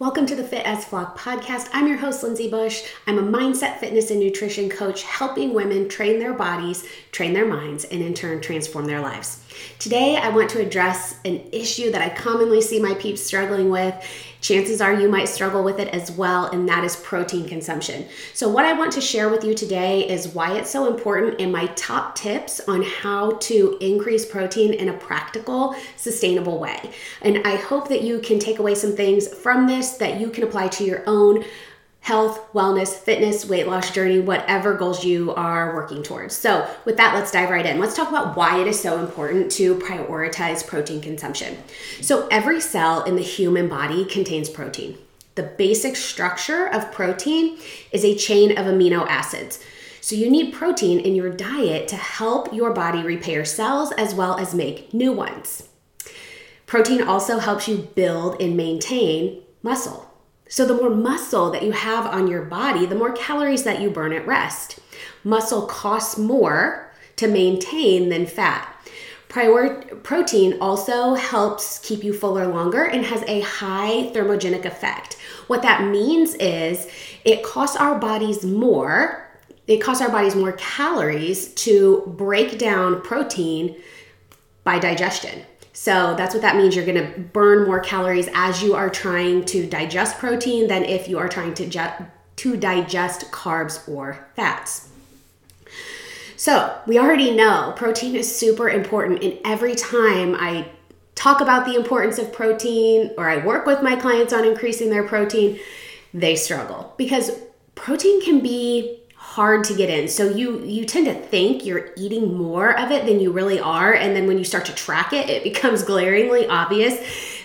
Welcome to the Fit as Flock podcast. I'm your host, Lindsey Bush. I'm a mindset, fitness, and nutrition coach helping women train their bodies, train their minds, and in turn transform their lives. Today, I want to address an issue that I commonly see my peeps struggling with. Chances are you might struggle with it as well, and that is protein consumption. So, what I want to share with you today is why it's so important and my top tips on how to increase protein in a practical, sustainable way. And I hope that you can take away some things from this that you can apply to your own health, wellness, fitness, weight loss journey, whatever goals you are working towards. So, with that, let's dive right in. Let's talk about why it is so important to prioritize protein consumption. So, every cell in the human body contains protein. The basic structure of protein is a chain of amino acids. So, you need protein in your diet to help your body repair cells as well as make new ones. Protein also helps you build and maintain muscle. So, the more muscle that you have on your body, the more calories that you burn at rest. Muscle costs more to maintain than fat. Prior- protein also helps keep you fuller longer and has a high thermogenic effect. What that means is it costs our bodies more, it costs our bodies more calories to break down protein by digestion. So that's what that means. You're going to burn more calories as you are trying to digest protein than if you are trying to, ju- to digest carbs or fats. So we already know protein is super important, and every time I talk about the importance of protein or I work with my clients on increasing their protein, they struggle because protein can be hard to get in. So you you tend to think you're eating more of it than you really are and then when you start to track it, it becomes glaringly obvious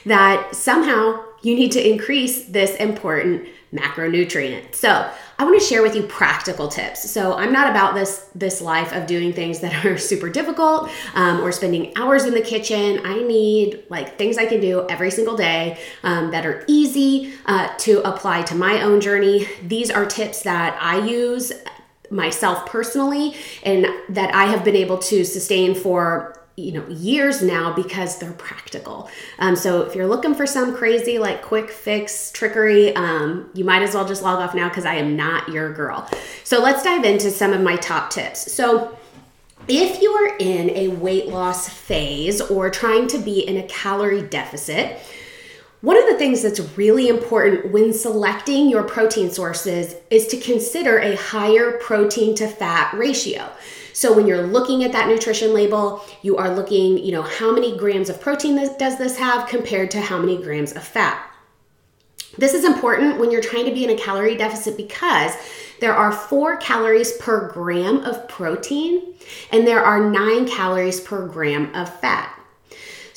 that somehow you need to increase this important macronutrient. So, I want to share with you practical tips. So, I'm not about this this life of doing things that are super difficult um, or spending hours in the kitchen. I need like things I can do every single day um, that are easy uh, to apply to my own journey. These are tips that I use myself personally and that I have been able to sustain for you know years now because they're practical. Um, so if you're looking for some crazy like quick fix trickery um, you might as well just log off now because i am not your girl. So let's dive into some of my top tips. So if you are in a weight loss phase or trying to be in a calorie deficit one of the things that's really important when selecting your protein sources is to consider a higher protein to fat ratio. So when you're looking at that nutrition label, you are looking, you know, how many grams of protein does this have compared to how many grams of fat. This is important when you're trying to be in a calorie deficit because there are four calories per gram of protein and there are nine calories per gram of fat.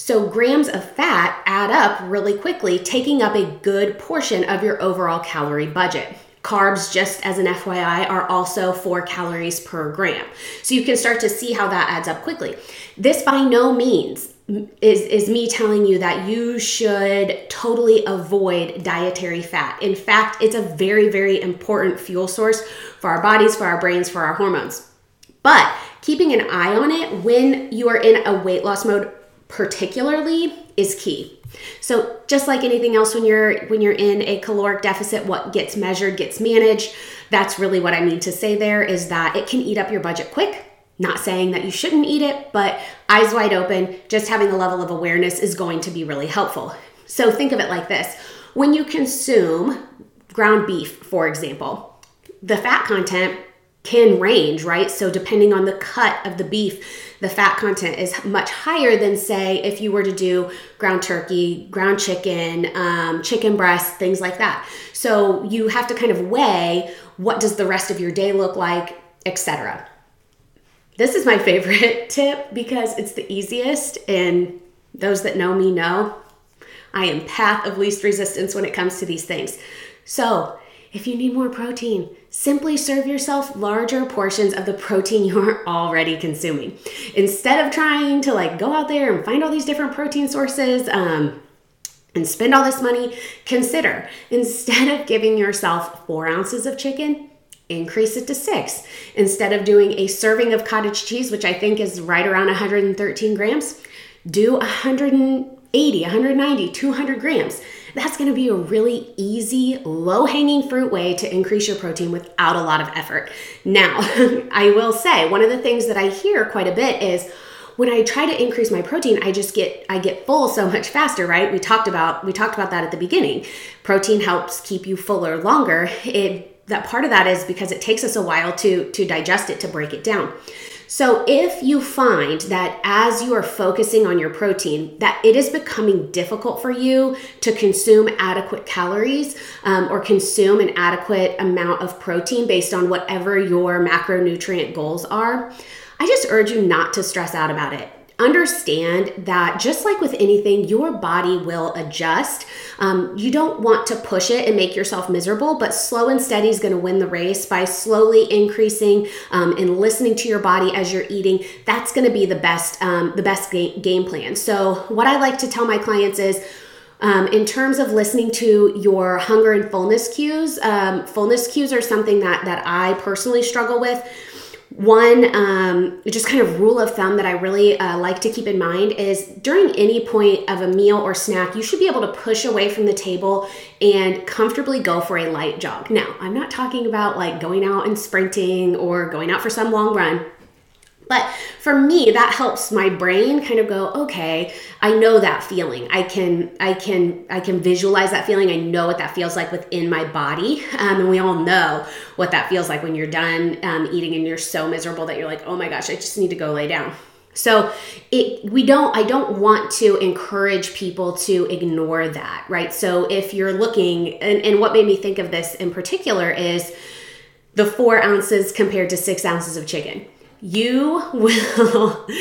So, grams of fat add up really quickly, taking up a good portion of your overall calorie budget. Carbs, just as an FYI, are also four calories per gram. So, you can start to see how that adds up quickly. This by no means is, is me telling you that you should totally avoid dietary fat. In fact, it's a very, very important fuel source for our bodies, for our brains, for our hormones. But keeping an eye on it when you are in a weight loss mode particularly is key. So just like anything else when you're when you're in a caloric deficit what gets measured gets managed. That's really what I mean to say there is that it can eat up your budget quick. Not saying that you shouldn't eat it, but eyes wide open, just having a level of awareness is going to be really helpful. So think of it like this. When you consume ground beef, for example, the fat content can range, right? So depending on the cut of the beef, the fat content is much higher than, say, if you were to do ground turkey, ground chicken, um, chicken breast, things like that. So you have to kind of weigh what does the rest of your day look like, etc. This is my favorite tip because it's the easiest, and those that know me know I am path of least resistance when it comes to these things. So if you need more protein, simply serve yourself larger portions of the protein you're already consuming. Instead of trying to like go out there and find all these different protein sources, um, and spend all this money, consider instead of giving yourself four ounces of chicken, increase it to six. Instead of doing a serving of cottage cheese, which I think is right around 113 grams, do 180, 190, 200 grams. That's going to be a really easy, low hanging fruit way to increase your protein without a lot of effort. Now, I will say one of the things that I hear quite a bit is, when I try to increase my protein, I just get I get full so much faster, right? We talked about we talked about that at the beginning. Protein helps keep you fuller longer. It that part of that is because it takes us a while to to digest it to break it down. So if you find that as you are focusing on your protein, that it is becoming difficult for you to consume adequate calories um, or consume an adequate amount of protein based on whatever your macronutrient goals are, I just urge you not to stress out about it understand that just like with anything, your body will adjust. Um, you don't want to push it and make yourself miserable, but slow and steady is going to win the race by slowly increasing um, and listening to your body as you're eating. That's going to be the best, um, the best game, game plan. So, what I like to tell my clients is. Um, in terms of listening to your hunger and fullness cues, um, fullness cues are something that that I personally struggle with one um, just kind of rule of thumb that I really uh, like to keep in mind is during any point of a meal or snack, you should be able to push away from the table and comfortably go for a light jog. Now, I'm not talking about like going out and sprinting or going out for some long run. But for me, that helps my brain kind of go, okay, I know that feeling. I can, I can, I can visualize that feeling. I know what that feels like within my body, um, and we all know what that feels like when you're done um, eating and you're so miserable that you're like, oh my gosh, I just need to go lay down. So it we don't I don't want to encourage people to ignore that, right? So if you're looking and, and what made me think of this in particular is the four ounces compared to six ounces of chicken you will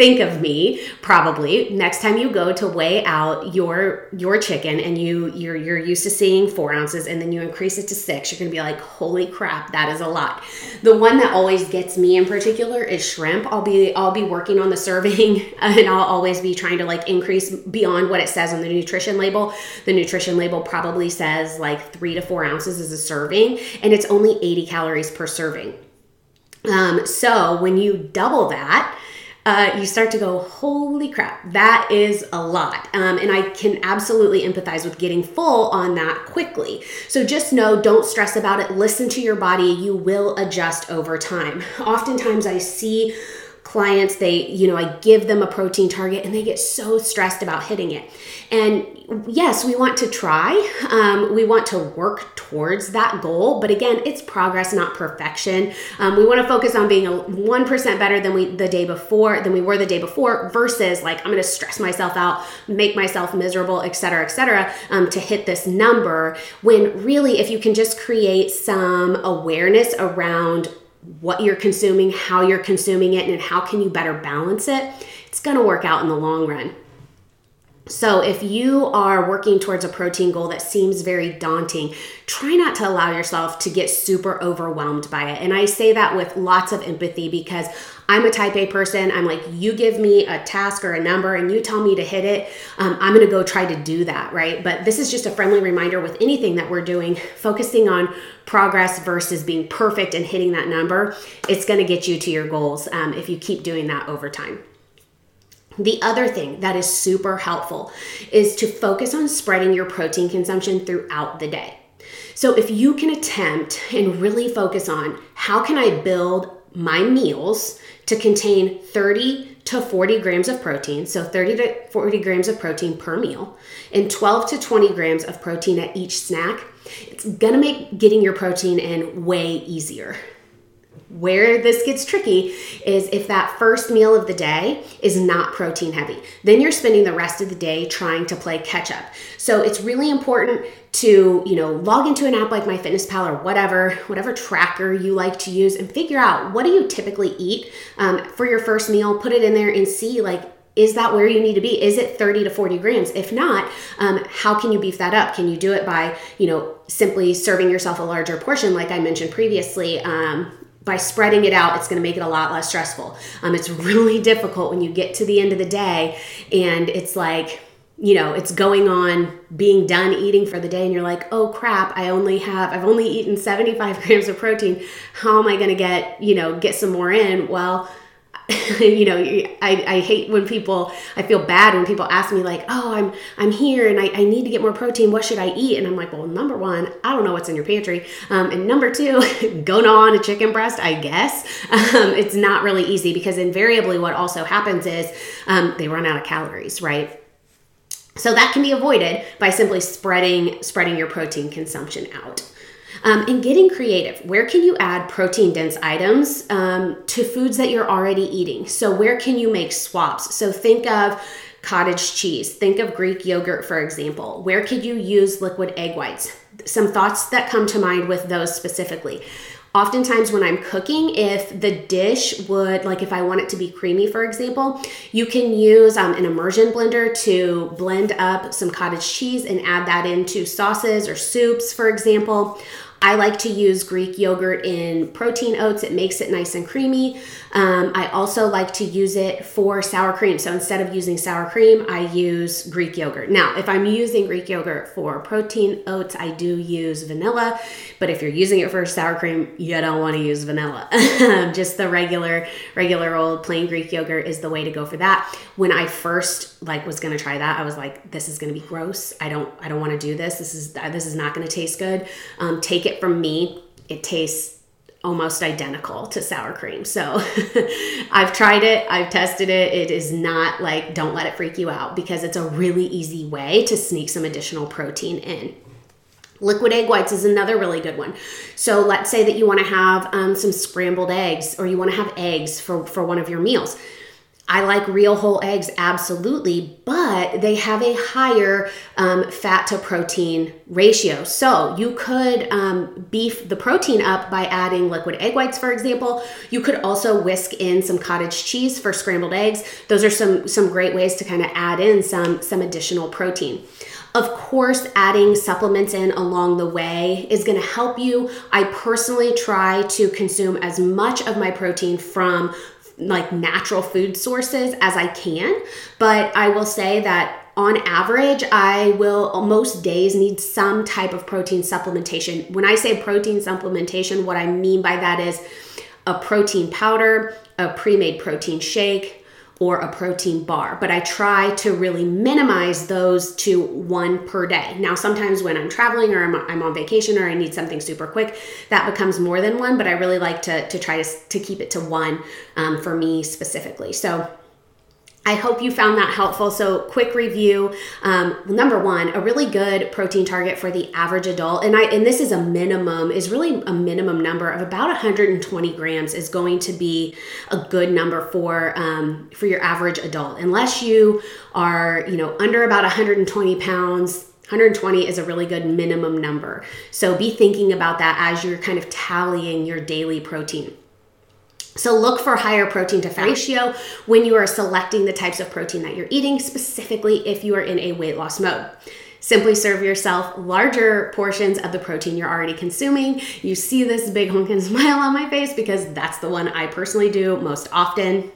think of me probably next time you go to weigh out your your chicken and you you're you're used to seeing four ounces and then you increase it to six you're gonna be like holy crap that is a lot. The one that always gets me in particular is shrimp. I'll be i'll be working on the serving and i'll always be trying to like increase beyond what it says on the nutrition label. The nutrition label probably says like three to four ounces is a serving and it's only 80 calories per serving um, so when you double that, uh, you start to go, holy crap, that is a lot. Um, and I can absolutely empathize with getting full on that quickly. So just know, don't stress about it. Listen to your body. You will adjust over time. Oftentimes, I see clients they you know i give them a protein target and they get so stressed about hitting it. And yes we want to try um, we want to work towards that goal but again it's progress not perfection. Um, we want to focus on being a 1% better than we the day before than we were the day before versus like i'm going to stress myself out make myself miserable et cetera et cetera um, to hit this number when really if you can just create some awareness around what you're consuming, how you're consuming it, and how can you better balance it, it's going to work out in the long run. So, if you are working towards a protein goal that seems very daunting, try not to allow yourself to get super overwhelmed by it. And I say that with lots of empathy because I'm a type A person. I'm like, you give me a task or a number and you tell me to hit it. Um, I'm going to go try to do that, right? But this is just a friendly reminder with anything that we're doing, focusing on progress versus being perfect and hitting that number. It's going to get you to your goals um, if you keep doing that over time. The other thing that is super helpful is to focus on spreading your protein consumption throughout the day. So if you can attempt and really focus on how can I build my meals to contain 30 to 40 grams of protein, so 30 to 40 grams of protein per meal, and 12 to 20 grams of protein at each snack, it's gonna make getting your protein in way easier. Where this gets tricky is if that first meal of the day is not protein heavy. Then you're spending the rest of the day trying to play catch up. So it's really important to, you know, log into an app like MyFitnessPal or whatever, whatever tracker you like to use and figure out what do you typically eat um, for your first meal, put it in there and see like is that where you need to be is it 30 to 40 grams if not um, how can you beef that up can you do it by you know simply serving yourself a larger portion like i mentioned previously um, by spreading it out, it's going to make it a lot less stressful. Um, it's really difficult when you get to the end of the day and it's like, you know, it's going on being done eating for the day, and you're like, oh crap, I only have, I've only eaten 75 grams of protein. How am I going to get, you know, get some more in? Well, you know, I, I hate when people, I feel bad when people ask me like, oh, I'm, I'm here and I, I need to get more protein. What should I eat? And I'm like, well, number one, I don't know what's in your pantry. Um, and number two, go on a chicken breast, I guess. Um, it's not really easy because invariably what also happens is um, they run out of calories, right? So that can be avoided by simply spreading spreading your protein consumption out. Um, and getting creative. Where can you add protein dense items um, to foods that you're already eating? So, where can you make swaps? So, think of cottage cheese, think of Greek yogurt, for example. Where could you use liquid egg whites? Some thoughts that come to mind with those specifically. Oftentimes, when I'm cooking, if the dish would, like if I want it to be creamy, for example, you can use um, an immersion blender to blend up some cottage cheese and add that into sauces or soups, for example. I like to use Greek yogurt in protein oats. It makes it nice and creamy. Um, I also like to use it for sour cream. So instead of using sour cream, I use Greek yogurt. Now, if I'm using Greek yogurt for protein oats, I do use vanilla. But if you're using it for sour cream, you don't want to use vanilla. Just the regular, regular old plain Greek yogurt is the way to go for that. When I first like was to try that, I was like, this is to be gross. I don't, I don't want to do this. This is, this is not to taste good. Um, take it it from me, it tastes almost identical to sour cream. So I've tried it, I've tested it. It is not like, don't let it freak you out because it's a really easy way to sneak some additional protein in. Liquid egg whites is another really good one. So let's say that you want to have um, some scrambled eggs or you want to have eggs for, for one of your meals. I like real whole eggs, absolutely, but they have a higher um, fat to protein ratio. So you could um, beef the protein up by adding liquid egg whites, for example. You could also whisk in some cottage cheese for scrambled eggs. Those are some some great ways to kind of add in some some additional protein. Of course, adding supplements in along the way is going to help you. I personally try to consume as much of my protein from like natural food sources as I can. But I will say that on average, I will most days need some type of protein supplementation. When I say protein supplementation, what I mean by that is a protein powder, a pre made protein shake, or a protein bar, but I try to really minimize those to one per day. Now, sometimes when I'm traveling or I'm, I'm, on vacation or I need something super quick, that becomes more than one, but I really like to, to try to, to keep it to one um, for me specifically. So, I hope you found that helpful. So, quick review. Um, number one, a really good protein target for the average adult, and I and this is a minimum is really a minimum number of about 120 grams is going to be a good number for um, for your average adult. Unless you are you know under about 120 pounds, 120 is a really good minimum number. So be thinking about that as you're kind of tallying your daily protein. So look for higher protein to fat ratio when you are selecting the types of protein that you're eating, specifically if you are in a weight loss mode. Simply serve yourself larger portions of the protein you're already consuming. You see this big honking smile on my face because that's the one I personally do most often.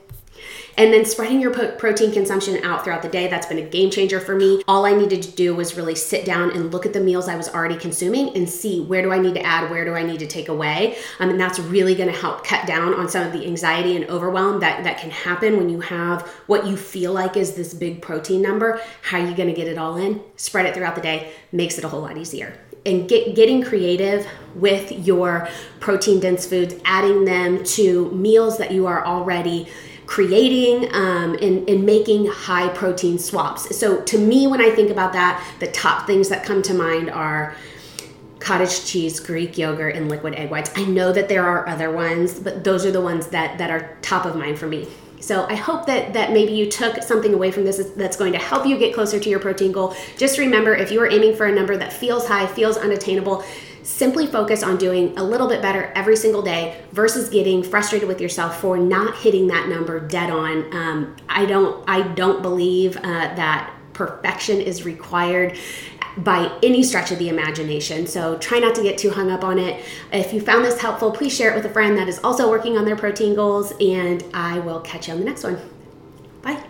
And then spreading your protein consumption out throughout the day, that's been a game changer for me. All I needed to do was really sit down and look at the meals I was already consuming and see where do I need to add, where do I need to take away. Um, and that's really gonna help cut down on some of the anxiety and overwhelm that, that can happen when you have what you feel like is this big protein number. How are you gonna get it all in? Spread it throughout the day, makes it a whole lot easier and get, getting creative with your protein dense foods, adding them to meals that you are already creating um, and, and making high protein swaps. So, to me, when I think about that, the top things that come to mind are cottage cheese, Greek yogurt, and liquid egg whites. I know that there are other ones, but those are the ones that, that are top of mind for me. So I hope that that maybe you took something away from this that's going to help you get closer to your protein goal. Just remember if you are aiming for a number that feels high, feels unattainable, simply focus on doing a little bit better every single day versus getting frustrated with yourself for not hitting that number dead on. Um, I don't I don't believe uh, that perfection is required by any stretch of the imagination. So try not to get too hung up on it. If you found this helpful, please share it with a friend that is also working on their protein goals, and I will catch you on the next one. Bye.